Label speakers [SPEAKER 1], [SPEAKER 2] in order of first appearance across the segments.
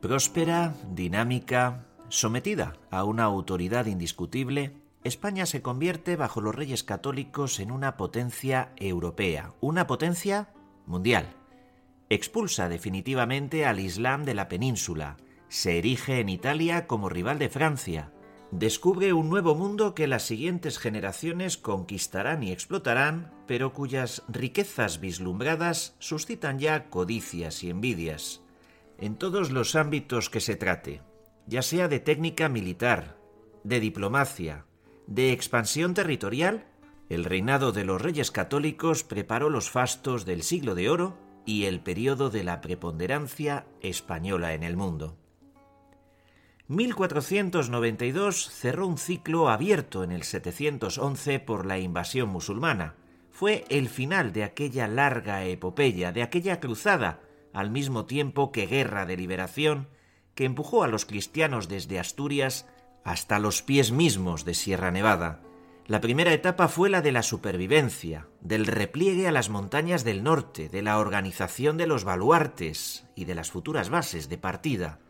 [SPEAKER 1] Próspera, dinámica, sometida a una autoridad indiscutible, España se convierte bajo los reyes católicos en una potencia europea, una potencia mundial. Expulsa definitivamente al Islam de la península, se erige en Italia como rival de Francia, descubre un nuevo mundo que las siguientes generaciones conquistarán y explotarán, pero cuyas riquezas vislumbradas suscitan ya codicias y envidias, en todos los ámbitos que se trate, ya sea de técnica militar, de diplomacia, de expansión territorial, el reinado de los reyes católicos preparó los fastos del siglo de oro y el periodo de la preponderancia española en el mundo. 1492 cerró un ciclo abierto en el 711 por la invasión musulmana. Fue el final de aquella larga epopeya, de aquella cruzada, al mismo tiempo que guerra de liberación, que empujó a los cristianos desde Asturias hasta los pies mismos de Sierra Nevada. La primera etapa fue la de la supervivencia, del repliegue a las montañas del norte, de la organización de los baluartes y de las futuras bases de partida.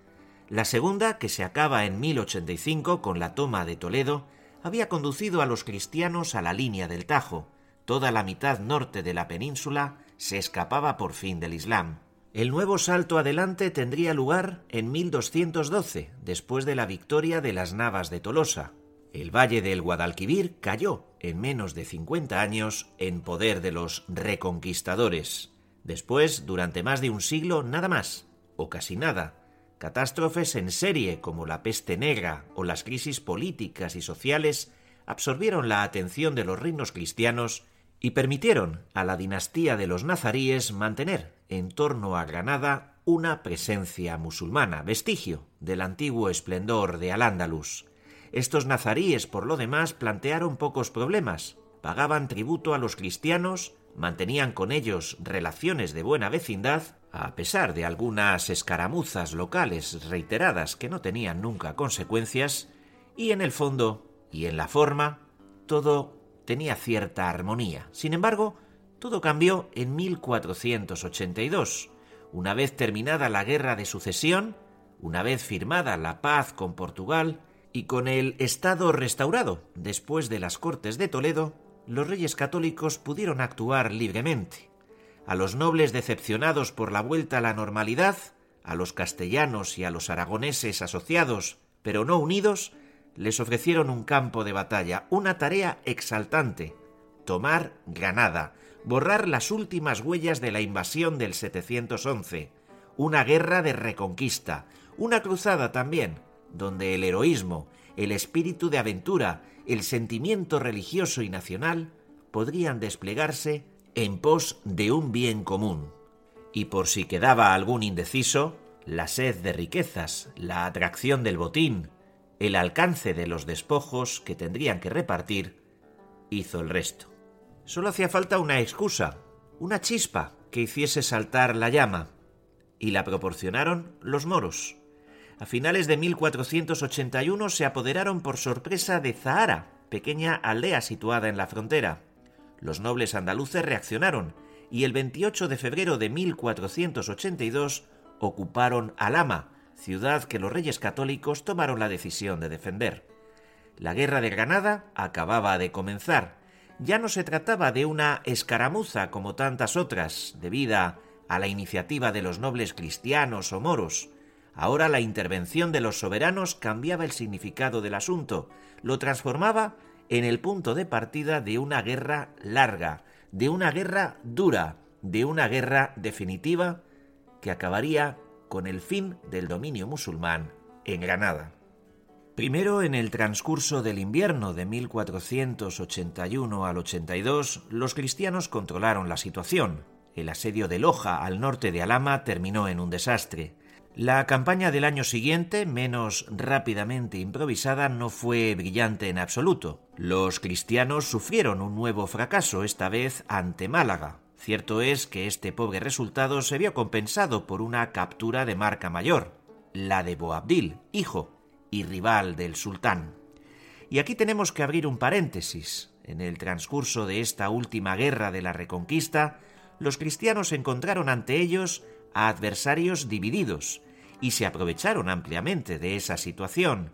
[SPEAKER 1] La segunda, que se acaba en 1085 con la toma de Toledo, había conducido a los cristianos a la línea del Tajo. Toda la mitad norte de la península se escapaba por fin del Islam. El nuevo salto adelante tendría lugar en 1212, después de la victoria de las Navas de Tolosa. El valle del Guadalquivir cayó en menos de 50 años en poder de los reconquistadores. Después, durante más de un siglo, nada más, o casi nada. Catástrofes en serie como la peste negra o las crisis políticas y sociales absorbieron la atención de los reinos cristianos y permitieron a la dinastía de los nazaríes mantener en torno a Granada una presencia musulmana, vestigio del antiguo esplendor de Al-Ándalus. Estos nazaríes, por lo demás, plantearon pocos problemas. Pagaban tributo a los cristianos, mantenían con ellos relaciones de buena vecindad, a pesar de algunas escaramuzas locales reiteradas que no tenían nunca consecuencias, y en el fondo y en la forma, todo tenía cierta armonía. Sin embargo, todo cambió en 1482. Una vez terminada la guerra de sucesión, una vez firmada la paz con Portugal y con el Estado restaurado después de las Cortes de Toledo, los reyes católicos pudieron actuar libremente. A los nobles decepcionados por la vuelta a la normalidad, a los castellanos y a los aragoneses asociados, pero no unidos, les ofrecieron un campo de batalla, una tarea exaltante, tomar Granada, borrar las últimas huellas de la invasión del 711, una guerra de reconquista, una cruzada también, donde el heroísmo, el espíritu de aventura, el sentimiento religioso y nacional podrían desplegarse en pos de un bien común. Y por si quedaba algún indeciso, la sed de riquezas, la atracción del botín, el alcance de los despojos que tendrían que repartir, hizo el resto. Solo hacía falta una excusa, una chispa que hiciese saltar la llama, y la proporcionaron los moros. A finales de 1481 se apoderaron por sorpresa de Zahara, pequeña aldea situada en la frontera. Los nobles andaluces reaccionaron y el 28 de febrero de 1482 ocuparon Alama, ciudad que los reyes católicos tomaron la decisión de defender. La guerra de Granada acababa de comenzar. Ya no se trataba de una escaramuza como tantas otras, debida a la iniciativa de los nobles cristianos o moros. Ahora la intervención de los soberanos cambiaba el significado del asunto, lo transformaba en el punto de partida de una guerra larga, de una guerra dura, de una guerra definitiva que acabaría con el fin del dominio musulmán en Granada. Primero, en el transcurso del invierno de 1481 al 82, los cristianos controlaron la situación. El asedio de Loja al norte de Alama terminó en un desastre. La campaña del año siguiente, menos rápidamente improvisada, no fue brillante en absoluto. Los cristianos sufrieron un nuevo fracaso, esta vez ante Málaga. Cierto es que este pobre resultado se vio compensado por una captura de marca mayor, la de Boabdil, hijo y rival del sultán. Y aquí tenemos que abrir un paréntesis. En el transcurso de esta última guerra de la Reconquista, los cristianos encontraron ante ellos a adversarios divididos, y se aprovecharon ampliamente de esa situación.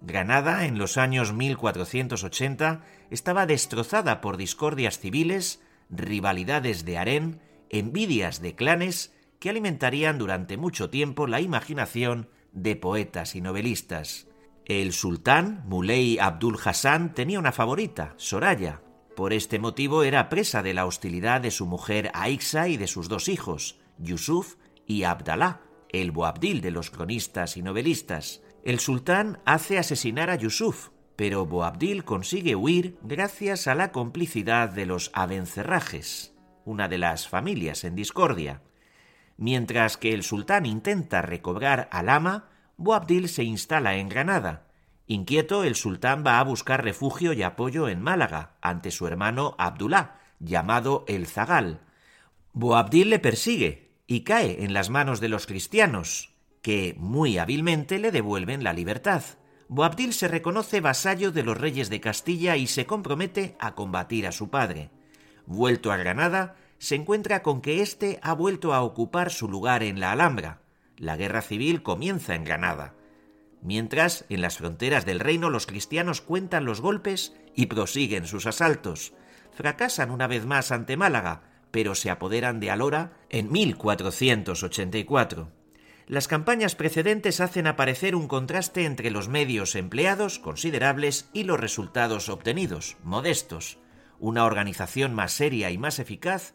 [SPEAKER 1] Granada, en los años 1480, estaba destrozada por discordias civiles, rivalidades de harén, envidias de clanes que alimentarían durante mucho tiempo la imaginación de poetas y novelistas. El sultán, Muley Abdul Hassan, tenía una favorita, Soraya. Por este motivo era presa de la hostilidad de su mujer Aixa y de sus dos hijos, Yusuf y Abdalá, el Boabdil de los cronistas y novelistas. El sultán hace asesinar a Yusuf, pero Boabdil consigue huir gracias a la complicidad de los Abencerrajes, una de las familias en discordia. Mientras que el sultán intenta recobrar al ama, Boabdil se instala en Granada. Inquieto, el sultán va a buscar refugio y apoyo en Málaga, ante su hermano Abdullah, llamado el Zagal. Boabdil le persigue y cae en las manos de los cristianos, que muy hábilmente le devuelven la libertad. Boabdil se reconoce vasallo de los reyes de Castilla y se compromete a combatir a su padre. Vuelto a Granada, se encuentra con que éste ha vuelto a ocupar su lugar en la Alhambra. La guerra civil comienza en Granada. Mientras, en las fronteras del reino los cristianos cuentan los golpes y prosiguen sus asaltos. Fracasan una vez más ante Málaga, pero se apoderan de Alora en 1484. Las campañas precedentes hacen aparecer un contraste entre los medios empleados, considerables, y los resultados obtenidos, modestos. Una organización más seria y más eficaz